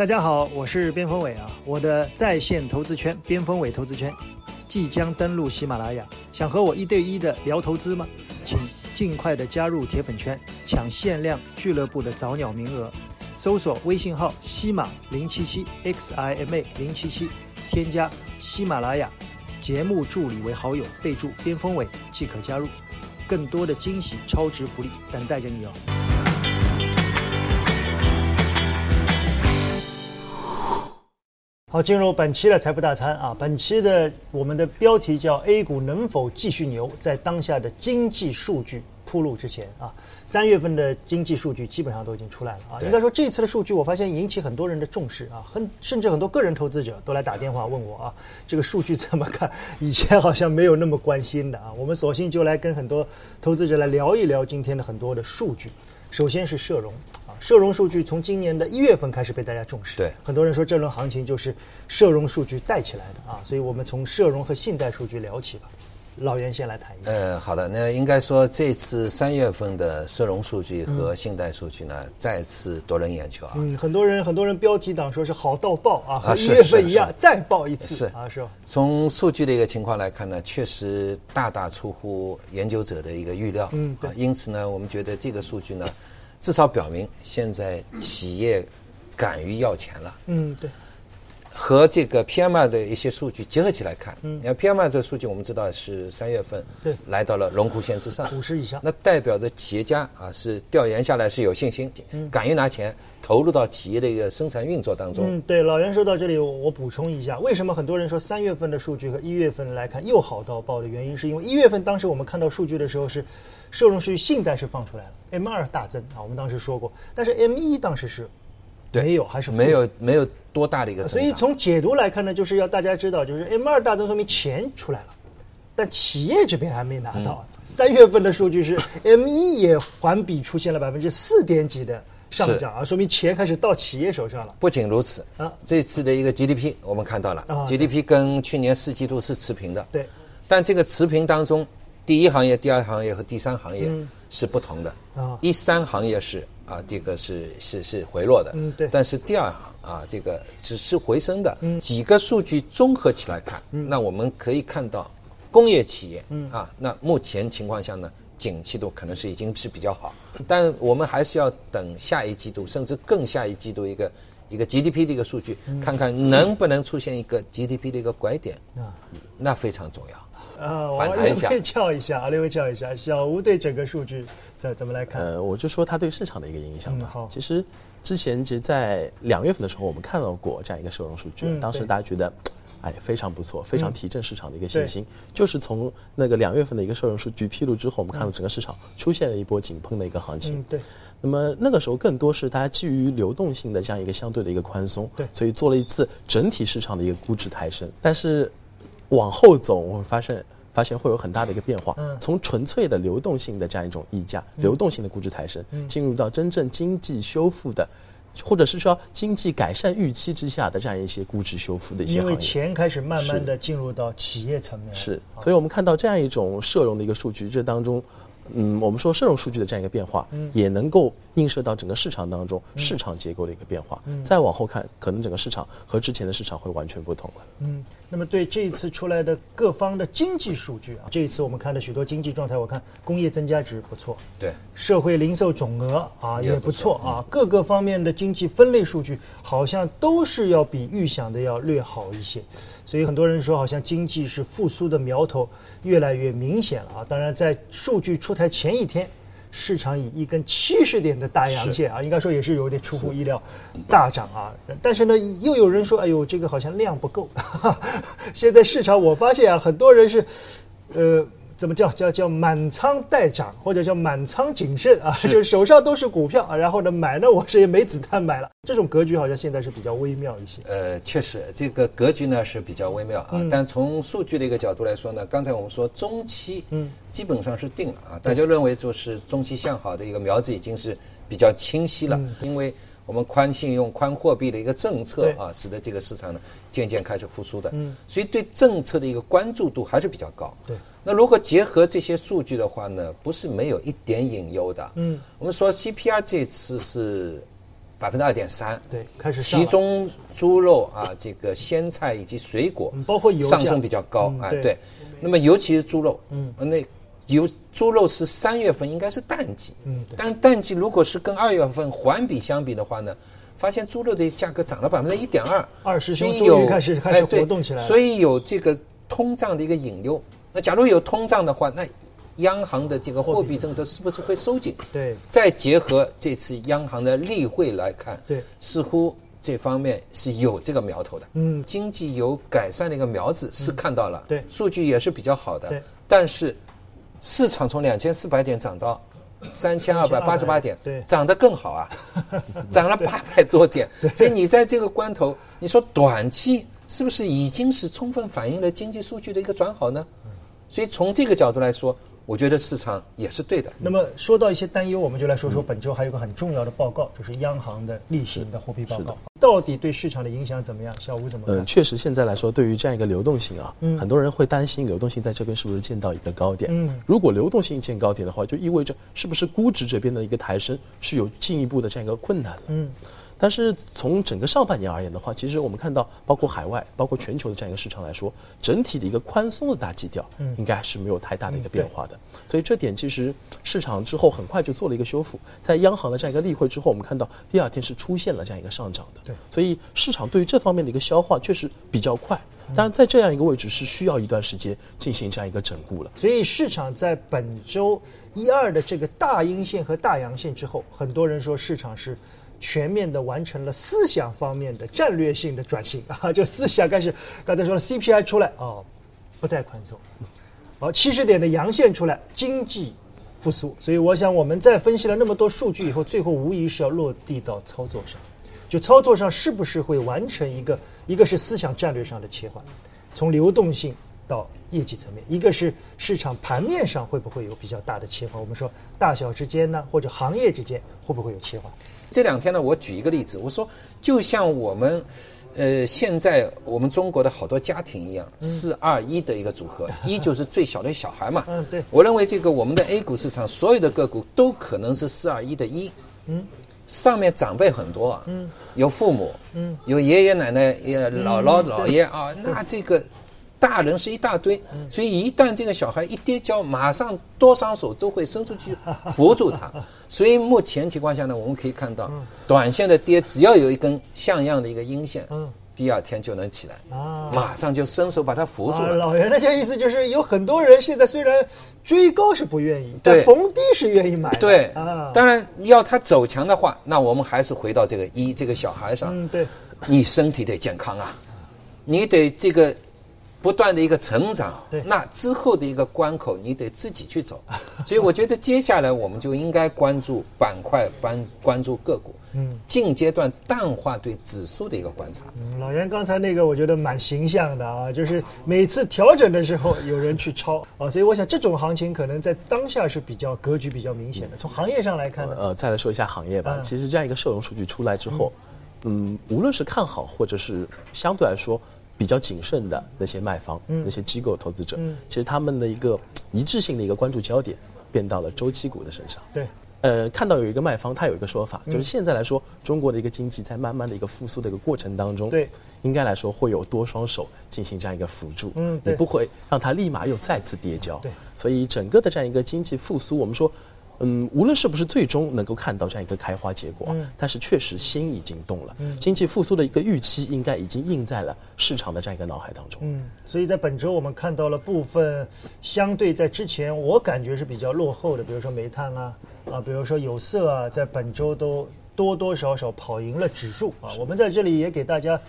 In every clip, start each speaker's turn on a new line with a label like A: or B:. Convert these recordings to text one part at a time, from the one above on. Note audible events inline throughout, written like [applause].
A: 大家好，我是边锋伟啊，我的在线投资圈边锋伟投资圈即将登陆喜马拉雅，想和我一对一的聊投资吗？请尽快的加入铁粉圈，抢限量俱乐部的早鸟名额，搜索微信号西马零七七 x i m a 零七七，添加喜马拉雅节目助理为好友，备注边锋伟即可加入，更多的惊喜超值福利等待着你哦。好，进入本期的财富大餐啊！本期的我们的标题叫 “A 股能否继续牛”。在当下的经济数据铺路之前啊，三月份的经济数据基本上都已经出来了啊。应该说这次的数据，我发现引起很多人的重视啊，很甚至很多个人投资者都来打电话问我啊，这个数据怎么看？以前好像没有那么关心的啊。我们索性就来跟很多投资者来聊一聊今天的很多的数据。首先是社融。社融数据从今年的一月份开始被大家重视，
B: 对
A: 很多人说这轮行情就是社融数据带起来的啊，所以我们从社融和信贷数据聊起吧。老袁先来谈一下。
B: 呃，好的，那应该说这次三月份的社融数据和信贷数据呢，再次夺人眼球啊。
A: 嗯，很多人很多人标题党说是好到爆啊，和一月份一样再爆一次
B: 是
A: 啊，是吧？
B: 从数据的一个情况来看呢，确实大大出乎研究者的一个预料。
A: 嗯，对。
B: 因此呢，我们觉得这个数据呢。至少表明，现在企业敢于要钱了。
A: 嗯，对。
B: 和这个 PMI 的一些数据结合起来看，嗯，你看 PMI 这个数据，我们知道是三月份
A: 对
B: 来到了荣枯线之上，
A: 五十以上。
B: 那代表着企业家啊是调研下来是有信心，敢于拿钱投入到企业的一个生产运作当中。
A: 嗯，对。老袁说到这里，我补充一下，为什么很多人说三月份的数据和一月份来看又好到爆的原因，是因为一月份当时我们看到数据的时候是。受融数据信贷是放出来了，M 二大增啊，我们当时说过，但是 M 一当时是没有，还是
B: 没有没有多大的一个
A: 所以从解读来看呢，就是要大家知道，就是 M 二大增说明钱出来了，但企业这边还没拿到。三月份的数据是 [laughs] M 一也环比出现了百分之四点几的上涨啊，说明钱开始到企业手上了。
B: 不仅如此啊，这次的一个 GDP 我们看到了，GDP 跟去年四季度是持平的。
A: 对，
B: 但这个持平当中。第一行业、第二行业和第三行业是不同的啊。一三行业是啊，这个是是是回落的，
A: 嗯，对。
B: 但是第二行啊，这个只是回升的。嗯，几个数据综合起来看，那我们可以看到，工业企业嗯啊，那目前情况下呢，景气度可能是已经是比较好，但我们还是要等下一季度，甚至更下一季度一个一个 GDP 的一个数据，看看能不能出现一个 GDP 的一个拐点啊，那非常重要。
A: 啊，我略微叫一下啊，略微叫一下。小吴对整个数据怎怎么来看？
C: 呃，我就说它对市场的一个影响吧。
A: 好，
C: 其实之前其实，在两月份的时候，我们看到过这样一个收容数据，当时大家觉得，哎，非常不错，非常提振市场的一个信心。就是从那个两月份的一个收容数据披露之后，我们看到整个市场出现了一波井喷的一个行情。
A: 对。
C: 那么那个时候更多是大家基于流动性的这样一个相对的一个宽松，
A: 对，
C: 所以做了一次整体市场的一个估值抬升。但是往后走，我们发现。发现会有很大的一个变化，从纯粹的流动性的这样一种溢价、流动性的估值抬升，进入到真正经济修复的，或者是说经济改善预期之下的这样一些估值修复的一些
A: 因为钱开始慢慢的进入到企业层面，
C: 是，所以我们看到这样一种社融的一个数据，这当中。嗯，我们说社融数据的这样一个变化，也能够映射到整个市场当中市场结构的一个变化。再往后看，可能整个市场和之前的市场会完全不同了。
A: 嗯，那么对这一次出来的各方的经济数据啊，这一次我们看的许多经济状态，我看工业增加值不错，
B: 对，
A: 社会零售总额啊也不错啊，各个方面的经济分类数据好像都是要比预想的要略好一些。所以很多人说，好像经济是复苏的苗头越来越明显了啊！当然，在数据出台前一天，市场以一根七十点的大阳线啊，应该说也是有点出乎意料，大涨啊！但是呢，又有人说，哎呦，这个好像量不够。[laughs] 现在市场我发现啊，很多人是，呃。怎么叫叫叫满仓待涨，或者叫满仓谨慎啊？就是手上都是股票啊，然后呢买呢，我是也没子弹买了。这种格局好像现在是比较微妙一些。
B: 呃，确实这个格局呢是比较微妙啊。但从数据的一个角度来说呢，刚才我们说中期嗯基本上是定了啊，大家认为就是中期向好的一个苗子已经是比较清晰了，因为。我们宽信用、宽货币的一个政策啊，使得这个市场呢渐渐开始复苏的。嗯，所以对政策的一个关注度还是比较高。
A: 对，
B: 那如果结合这些数据的话呢，不是没有一点隐忧的。嗯，我们说 CPI 这次是百分之二点三，
A: 对，开始上
B: 其中猪肉啊，这个鲜菜以及水果
A: 嗯，包括油
B: 上升比较高啊，
A: 嗯对。
B: 对。那么尤其是猪肉，嗯，那油猪肉是三月份应该是淡季，
A: 嗯对。
B: 但淡季如果是跟二月份环比相比的话呢，发现猪肉的价格涨了百分之一点二，
A: 二师兄
B: 所以有
A: 终于开始开始活动起来了。
B: 所以有这个通胀的一个隐忧。那假如有通胀的话，那央行的这个货币政策是不是会收紧？
A: 对
B: 再结合这次央行的例会来看，
A: 对
B: 似乎这方面是有这个苗头的。
A: 嗯
B: 经济有改善的一个苗子是看到了，
A: 对
B: 数据也是比较好的。
A: 对，
B: 但是市场从两千四百点涨到三千二百八十八点，
A: 对
B: 涨得更好啊，[laughs] 涨了八百多点。所以你在这个关头，你说短期是不是已经是充分反映了经济数据的一个转好呢？所以从这个角度来说，我觉得市场也是对的。
A: 那么说到一些担忧，我们就来说说本周还有个很重要的报告，就是央行的例行的货币报告，到底对市场的影响怎么样？小吴怎么看？
C: 嗯，确实，现在来说，对于这样一个流动性啊，
A: 嗯
C: 很多人会担心流动性在这边是不是见到一个高点。
A: 嗯
C: 如果流动性见高点的话，就意味着是不是估值这边的一个抬升是有进一步的这样一个困难了。
A: 嗯，
C: 但是从整个上半年而言的话，其实我们看到，包括海外、包括全球的这样一个市场来说，整体的一个宽松的大基调，
A: 嗯
C: 应该是没有太大的一个变化的。所以这点其实市场之后很快就做了一个修复，在央行的这样一个例会之后，我们看到第二天是出现了这样一个上涨的。
A: 对
C: 所以市场对于这方面的一个消化确实比较快。当然，在这样一个位置是需要一段时间进行这样一个整固了。
A: 所以市场在本周一二的这个大阴线和大阳线之后，很多人说市场是全面的完成了思想方面的战略性的转型啊，[laughs] 就思想开始刚才说了 CPI 出来哦，不再宽松，好七十点的阳线出来，经济复苏。所以我想我们在分析了那么多数据以后，最后无疑是要落地到操作上。就操作上是不是会完成一个，一个是思想战略上的切换，从流动性到业绩层面，一个是市场盘面上会不会有比较大的切换？我们说大小之间呢，或者行业之间会不会有切换？
B: 这两天呢，我举一个例子，我说就像我们，呃，现在我们中国的好多家庭一样，四二一的一个组合，一就是最小的小孩嘛。
A: 嗯对
B: 我认为这个我们的 A 股市场所有的个股都可能是四二一的一。嗯。上面长辈很多啊，嗯，有父母，嗯，有爷爷奶奶、也姥姥、姥爷啊，那这个大人是一大堆，所以一旦这个小孩一跌跤，马上多双手都会伸出去 [laughs] 扶住他。所以目前情况下呢，我们可以看到，短线的跌只要有一根像样的一个阴线，第二天就能起来，
A: 啊。
B: 马上就伸手把它扶住
A: 啊，
B: 了。
A: 老袁的这意思就是，有很多人现在虽然追高是不愿意，但
B: 对。
A: 逢低是愿意买的。
B: 对。
A: 啊，
B: 当然要他走强的话，那我们还是回到这个一这个小孩上，
A: 嗯，对，
B: 你身体得健康啊，你得这个不断的一个成长
A: 对，
B: 那之后的一个关口你得自己去走，[laughs] 所以我觉得接下来我们就应该关注板块，关关注个股，
A: 嗯，
B: 近阶段淡化对指数的一个观察。
A: 嗯老袁刚才那个我觉得蛮形象的啊，就是每次调整的时候有人去抄。啊，所以我想这种行情可能在当下是比较格局比较明显的。从行业上来看呢，
C: 呃，再来说一下行业吧。
A: 嗯。
C: 其实这样一个社融数据出来之后，嗯，无论是看好或者是相对来说比较谨慎的那些卖方、那些机构投资者，
A: 嗯。
C: 其实他们的一个一致性的一个关注焦点变到了周期股的身上。
A: 对，
C: 呃，看到有一个卖方，他有一个说法，
A: 嗯。
C: 就是现在来说，中国的一个经济在慢慢的一个复苏的一个过程当中，
A: 对，
C: 应该来说会有多双手进行这样一个辅助，
A: 嗯对。
C: 你不会让它立马又再次跌跤，
A: 对，
C: 所以整个的这样一个经济复苏，我们说。嗯，无论是不是最终能够看到这样一个开花结果，
A: 嗯
C: 但是确实心已经动了，经济复苏的一个预期应该已经印在了市场的这样一个脑海当中。
A: 嗯，所以在本周我们看到了部分相对在之前我感觉是比较落后的，比如说煤炭啊，啊，比如说有色啊，在本周都多多少少跑赢了指数啊。我们在这里也给大家，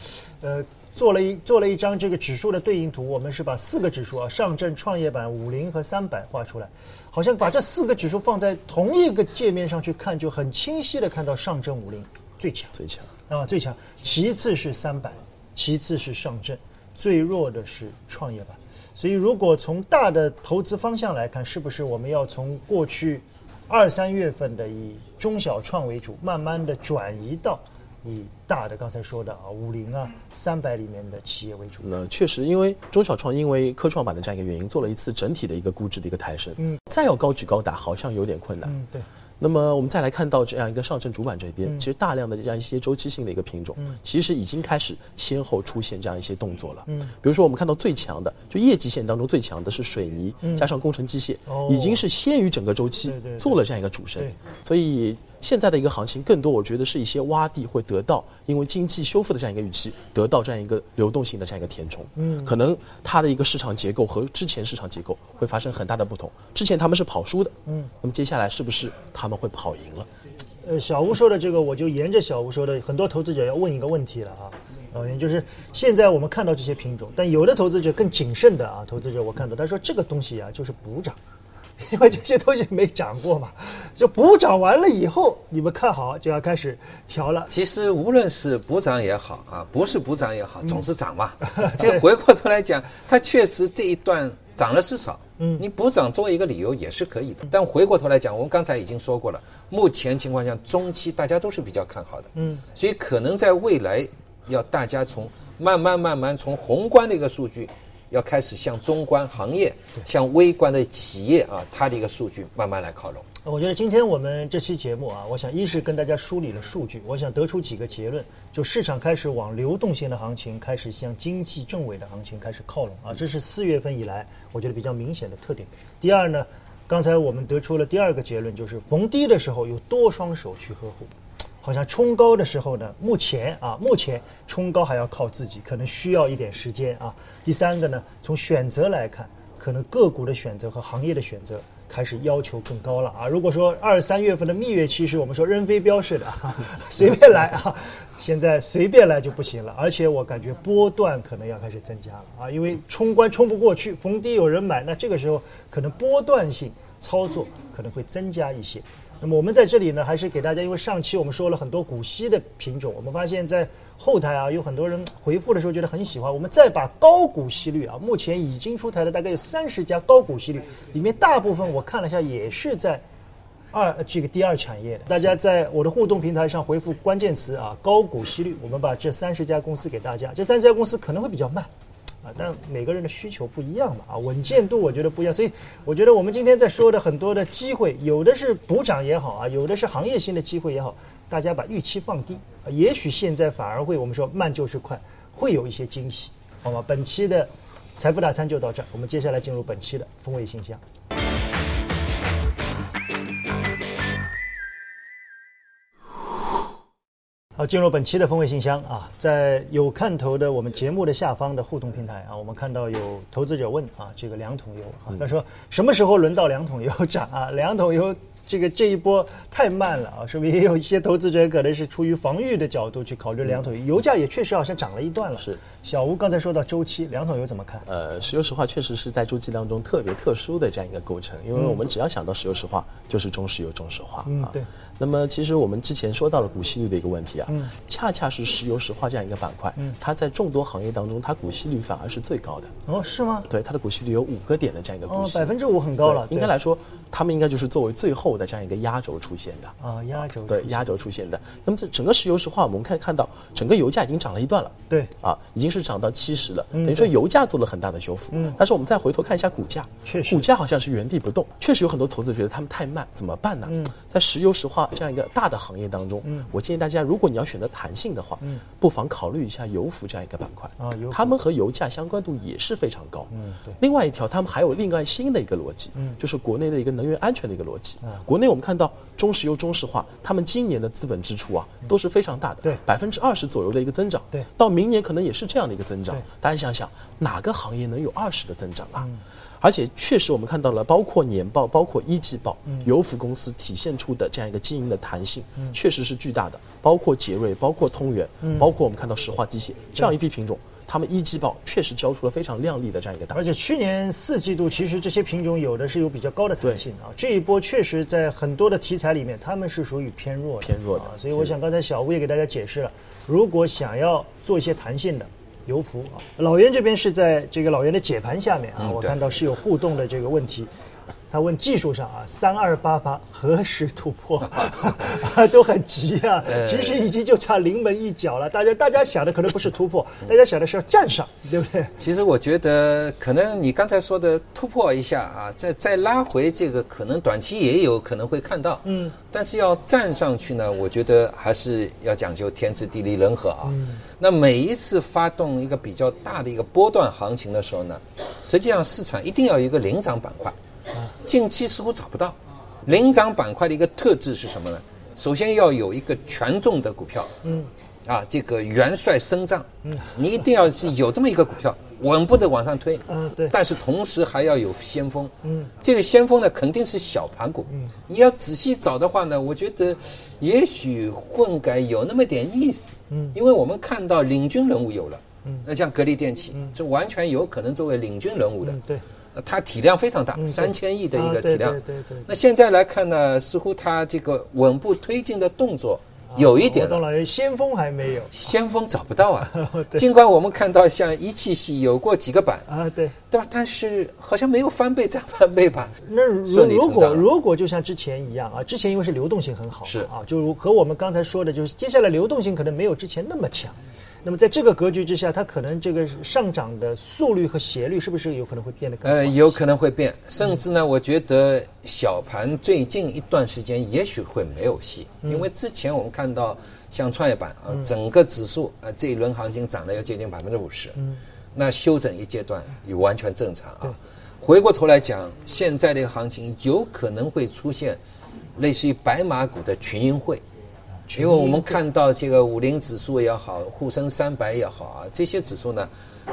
A: 呃。做了一做了一张这个指数的对应图，我们是把四个指数啊，上证、创业板、五零和三百画出来，好像把这四个指数放在同一个界面上去看，就很清晰的看到上证五零最强。
C: 最强，
A: 啊，最强，其次是三百，其次是上证，最弱的是创业板。所以，如果从大的投资方向来看，是不是我们要从过去二三月份的以中小创为主，慢慢的转移到以大的刚才说的啊五零啊三百里面的企业为主？
C: 那确实，因为中小创因为科创板的这样一个原因，做了一次整体的一个估值的一个抬升，
A: 嗯，
C: 再要高举高打，好像有点困难。
A: 嗯，对，
C: 那么我们再来看到这样一个上证主板这边，其实大量的这样一些周期性的一个品种，其实已经开始先后出现这样一些动作了。嗯，比如说我们看到最强的，就业绩线当中最强的是水泥，加上工程机械，已经是先于整个周期做了这样一个主升。所以现在的一个行情，更多我觉得是一些洼地会得到，因为经济修复的这样一个预期，得到这样一个流动性的这样一个填充。嗯，可能它的一个市场结构和之前市场结构会发生很大的不同。之前他们是跑输的，嗯，那么接下来是不是他们会跑赢了？
A: 呃，小吴说的这个，我就沿着小吴说的，很多投资者要问一个问题了啊，老袁，就是现在我们看到这些品种，但有的投资者更谨慎的啊，投资者我看到他说这个东西啊就是补涨。[laughs] 因为这些东西没涨过嘛，就补涨完了以后，你们看好就要开始调了。
B: 其实无论是补涨也好啊，不是补涨也好，总是涨嘛。[laughs] 就回过头来讲，它确实这一段涨了是少。嗯，你补涨作为一个理由也是可以的。但回过头来讲，我们刚才已经说过了，目前情况下中期大家都是比较看好的。嗯，所以可能在未来要大家从慢慢慢慢从宏观的一个数据。要开始向中观行业、向微观的企业啊，它的一个数据慢慢来靠拢。
A: 我觉得今天我们这期节目啊，我想一是跟大家梳理了数据，我想得出几个结论，就市场开始往流动性的行情，开始向经济正轨的行情开始靠拢啊，这是四月份以来我觉得比较明显的特点。第二呢，刚才我们得出了第二个结论，就是逢低的时候有多双手去呵护。好像冲高的时候呢，目前啊，目前冲高还要靠自己，可能需要一点时间啊。第三个呢，从选择来看，可能个股的选择和行业的选择开始要求更高了啊。如果说二三月份的蜜月期是我们说扔飞镖似的，[laughs] 随便来啊，现在随便来就不行了，而且我感觉波段可能要开始增加了啊，因为冲关冲不过去，逢低有人买，那这个时候可能波段性操作可能会增加一些。那么我们在这里呢，还是给大家，因为上期我们说了很多股息的品种，我们发现，在后台啊，有很多人回复的时候觉得很喜欢。我们再把高股息率啊，目前已经出台的大概有三十家高股息率，里面大部分我看了一下，也是在二这个第二产业的。大家在我的互动平台上回复关键词啊，高股息率，我们把这三十家公司给大家。这三十家公司可能会比较慢。啊，但每个人的需求不一样嘛，啊，稳健度我觉得不一样，所以我觉得我们今天在说的很多的机会，有的是补涨也好啊，有的是行业性的机会也好，大家把预期放低，也许现在反而会我们说慢就是快，会有一些惊喜，好吗？本期的财富大餐就到这儿，我们接下来进入本期的风味信箱。好，进入本期的风味信箱啊，在有看头的我们节目的下方的互动平台啊，我们看到有投资者问啊，这个两桶油啊，他说什么时候轮到两桶油涨啊？两桶油。这个这一波太慢了啊，说明也有一些投资者可能是出于防御的角度去考虑两桶油。油价也确实好像涨了一段了。
C: 是，
A: 小吴刚才说到周期，两桶油怎么看？
C: 呃，石油石化确实是在周期当中特别特殊的这样一个构成，因为我们只要想到石油石化，就是中石油、中石化
A: 啊。对。
C: 那么其实我们之前说到了股息率的一个问题啊，恰恰是石油石化这样一个板块，它在众多行业当中，它股息率反而是最高的。
A: 哦，是吗？
C: 对，它的股息率有五个点的这样一个股息。
A: 哦，百分之五很高了。
C: 应该来说。他们应该就是作为最后的这样一个压轴出现的
A: 啊，压轴
C: 对压轴出现的。那么这整个石油石化，我们可以看到整个油价已经涨了一段了，
A: 对
C: 啊，已经是涨到七十了，等于说油价做了很大的修复。嗯，但是我们再回头看一下股价，
A: 确实
C: 股价好像是原地不动，确实有很多投资者觉得他们太慢，怎么办呢？嗯，在石油石化这样一个大的行业当中，嗯，我建议大家，如果你要选择弹性的话，嗯，不妨考虑一下油服这样一个板块。啊，油他们和油价相关度也是非常高。嗯，对。另外一条，他们还有另外新的一个逻辑，嗯，就是国内的一个能源安全的一个逻辑。国内我们看到中石油、中石化，他们今年的资本支出啊都是非常大的，
A: 对，
C: 百分之二十左右的一个增长，
A: 对，
C: 到明年可能也是这样的一个增长。大家想想，哪个行业能有二十的增长啊？而且确实我们看到了，包括年报、包括一季报，油服公司体现出的这样一个经营的弹性，确实是巨大的。包括杰瑞、包括通源，包括我们看到石化机械这样一批品种。他们一季报确实交出了非常亮丽的这样一个答案，
A: 而且去年四季度其实这些品种有的是有比较高的弹性啊。这一波确实在很多的题材里面，他们是属于偏弱
C: 偏弱的。
A: 所以我想刚才小吴也给大家解释了，如果想要做一些弹性的油服啊，老袁这边是在这个老袁的解盘下面啊，我看到是有互动的这个问题。他问技术上啊，三二八八何时突破？[laughs] 都很急啊，其实已经就差临门一脚了。大家大家想的可能不是突破，大家想的是要站上，对不对？
B: 其实我觉得，可能你刚才说的突破一下啊，再再拉回这个，可能短期也有可能会看到。嗯，但是要站上去呢，我觉得还是要讲究天时地利人和啊。那每一次发动一个比较大的一个波段行情的时候呢，实际上市场一定要有一个领涨板块。近期似乎找不到，领涨板块的一个特质是什么呢？首先要有一个权重的股票，嗯，啊，这个元帅升涨，嗯，你一定要是有这么一个股票，稳步的往上推，嗯，对，但是同时还要有先锋，嗯，这个先锋呢肯定是小盘股，嗯，你要仔细找的话呢，我觉得也许混改有那么点意思，嗯，因为我们看到领军人物有了，嗯，那像格力电器，这完全有可能作为领军人物的，
A: 对。
B: 它体量非常大，三千亿的一个体量。
A: 对对对。
B: 那现在来看呢，似乎它这个稳步推进的动作有一点。
A: 了，先锋还没有。
B: 先锋找不到啊。[laughs] 尽管我们看到像一汽系有过几个版
A: 啊，对，
B: 对吧？但是好像没有翻倍再翻倍吧。
A: 那如如果如果就像之前一样啊，之前因为是流动性很好，
B: 是
A: 啊，就和我们刚才说的，就是接下来流动性可能没有之前那么强。那么在这个格局之下，它可能这个上涨的速率和斜率是不是有可能会变得更？呃，
B: 有可能会变，甚至呢，我觉得小盘最近一段时间也许会没有戏，因为之前我们看到像创业板啊，整个指数啊这一轮行情涨了要接近百分之五十，嗯，那休整一阶段也完全正常啊。回过头来讲，现在这个行情有可能会出现类似于白马股的群英会。因为我们看到这个五零指数也好，沪深三百也好啊，这些指数呢，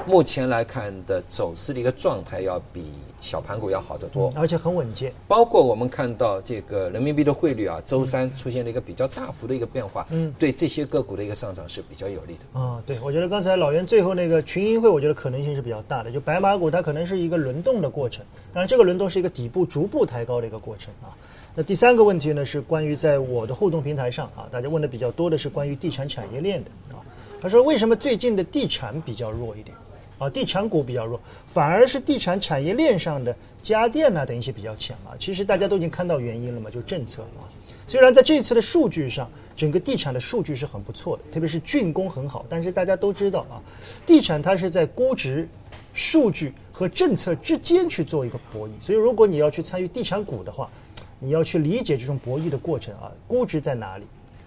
B: 目前来看的走势的一个状态要比小盘股要好得多，
A: 而且很稳健。
B: 包括我们看到这个人民币的汇率啊，周三出现了一个比较大幅的一个变化，嗯，对这些个股的一个上涨是比较有利的。
A: 啊，对，我觉得刚才老袁最后那个群英会，我觉得可能性是比较大的。就白马股它可能是一个轮动的过程，当然这个轮动是一个底部逐步抬高的一个过程啊。那第三个问题呢，是关于在我的互动平台上啊，大家问的比较多的是关于地产产业链的啊。他说为什么最近的地产比较弱一点啊？地产股比较弱，反而是地产产业链上的家电啊等一些比较强啊。其实大家都已经看到原因了嘛，就政策啊。虽然在这次的数据上，整个地产的数据是很不错的，特别是竣工很好，但是大家都知道啊，地产它是在估值、数据和政策之间去做一个博弈。所以如果你要去参与地产股的话，你要去理解这种博弈的过程啊，估值在哪里？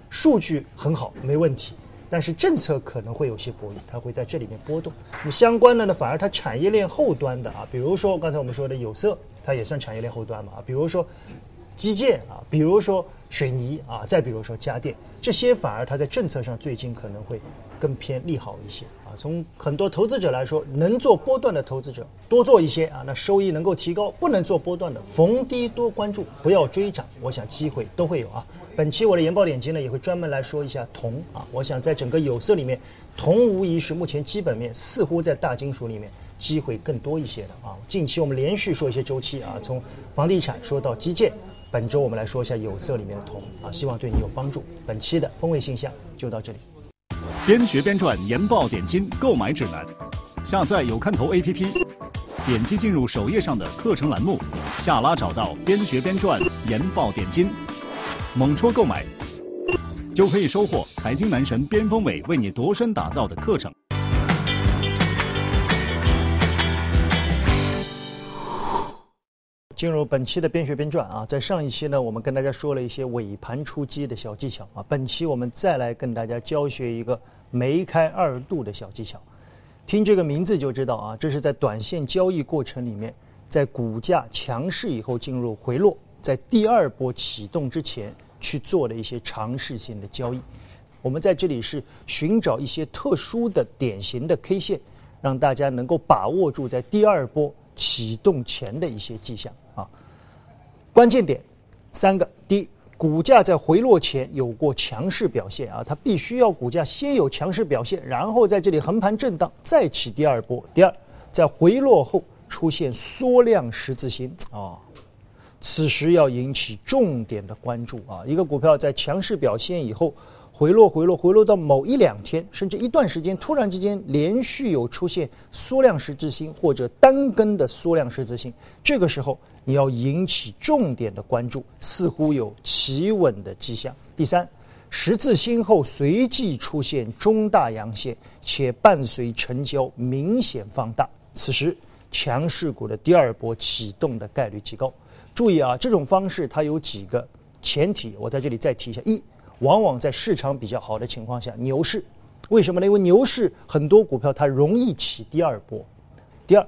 A: 数据很好，没问题，但是政策可能会有些博弈，它会在这里面波动。那么相关的呢，反而它产业链后端的啊，比如说刚才我们说的有色，它也算产业链后端嘛啊，比如说基建啊，比如说水泥啊，再比如说家电，这些反而它在政策上最近可能会更偏利好一些啊。从很多投资者来说，能做波段的投资者多做一些啊，那收益能够提高；不能做波段的，逢低多关注，不要追涨。我想机会都会有啊。本期我的研报点击呢，也会专门来说一下铜啊。我想在整个有色里面，铜无疑是目前基本面似乎在大金属里面机会更多一些的啊。近期我们连续说一些周期啊，从房地产说到基建，本周我们来说一下有色里面的铜啊，希望对你有帮助。本期的风味信箱就到这里。
D: 边学边赚研报点金购买指南，下载有看头 APP，点击进入首页上的课程栏目，下拉找到边学边赚研报点金，猛戳购买，就可以收获财经男神边锋伟为你度身打造的课程。
A: 进入本期的边学边赚啊，在上一期呢，我们跟大家说了一些尾盘出击的小技巧啊，本期我们再来跟大家教学一个梅开二度的小技巧。听这个名字就知道啊，这是在短线交易过程里面，在股价强势以后进入回落，在第二波启动之前去做的一些尝试性的交易。我们在这里是寻找一些特殊的典型的 K 线，让大家能够把握住在第二波启动前的一些迹象。关键点三个：第一，股价在回落前有过强势表现啊，它必须要股价先有强势表现，然后在这里横盘震荡，再起第二波。第二，在回落后出现缩量十字星啊，此时要引起重点的关注啊。一个股票在强势表现以后。回落，回落，回落到某一两天，甚至一段时间，突然之间连续有出现缩量十字星或者单根的缩量十字星，这个时候你要引起重点的关注，似乎有企稳的迹象。第三，十字星后随即出现中大阳线，且伴随成交明显放大，此时强势股的第二波启动的概率极高。注意啊，这种方式它有几个前提，我在这里再提一下：一，往往在市场比较好的情况下，牛市，为什么呢？因为牛市很多股票它容易起第二波。第二，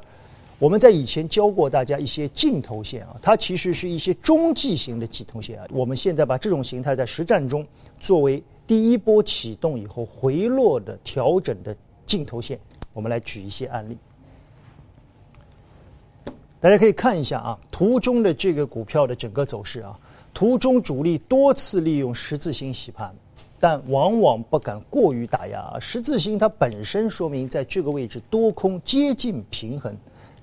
A: 我们在以前教过大家一些镜头线啊，它其实是一些中继型的镜头线啊。我们现在把这种形态在实战中作为第一波启动以后回落的调整的镜头线，我们来举一些案例。大家可以看一下啊，图中的这个股票的整个走势啊，图中主力多次利用十字星洗盘，但往往不敢过于打压啊。十字星它本身说明在这个位置多空接近平衡，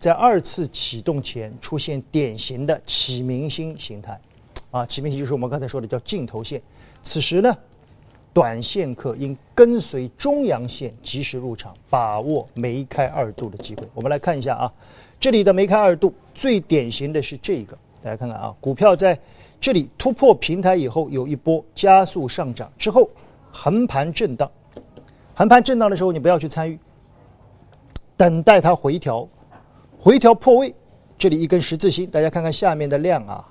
A: 在二次启动前出现典型的启明星形态，啊，启明星就是我们刚才说的叫镜头线。此时呢，短线客应跟随中阳线及时入场，把握梅开二度的机会。我们来看一下啊。这里的梅开二度，最典型的是这个，大家看看啊，股票在这里突破平台以后，有一波加速上涨，之后横盘震荡，横盘震荡的时候，你不要去参与，等待它回调，回调破位，这里一根十字星，大家看看下面的量啊，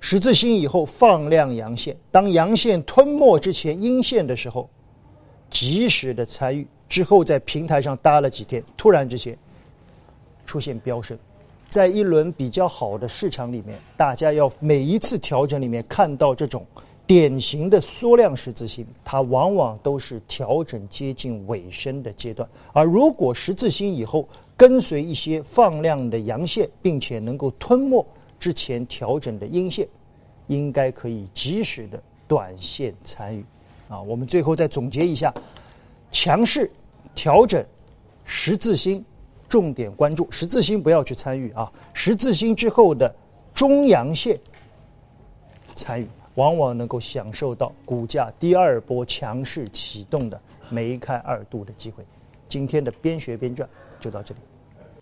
A: 十字星以后放量阳线，当阳线吞没之前阴线的时候，及时的参与，之后在平台上搭了几天，突然之间。出现飙升，在一轮比较好的市场里面，大家要每一次调整里面看到这种典型的缩量十字星，它往往都是调整接近尾声的阶段。而如果十字星以后跟随一些放量的阳线，并且能够吞没之前调整的阴线，应该可以及时的短线参与。啊，我们最后再总结一下：强势调整十字星。重点关注十字星，不要去参与啊！十字星之后的中阳线参与，往往能够享受到股价第二波强势启动的梅开二度的机会。今天的边学边赚就到这里。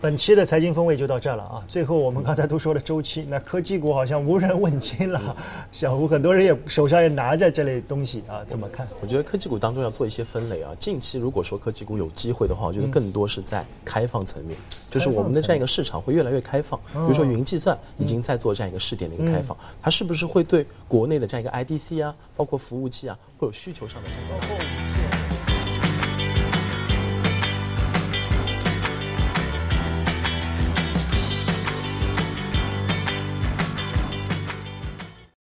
A: 本期的财经风味就到这了啊！最后我们刚才都说了周期，那科技股好像无人问津了。[laughs] 小胡，很多人也手上也拿着这类东西啊，怎么看？
C: 我觉得科技股当中要做一些分类啊。近期如果说科技股有机会的话，我觉得更多是在开放层面，就是我们的这样一个市场会越来越开放。比如说云计算已经在做这样一个试点的一个开放，它是不是会对国内的这样一个 IDC 啊，包括服务器啊，会有需求上的这种？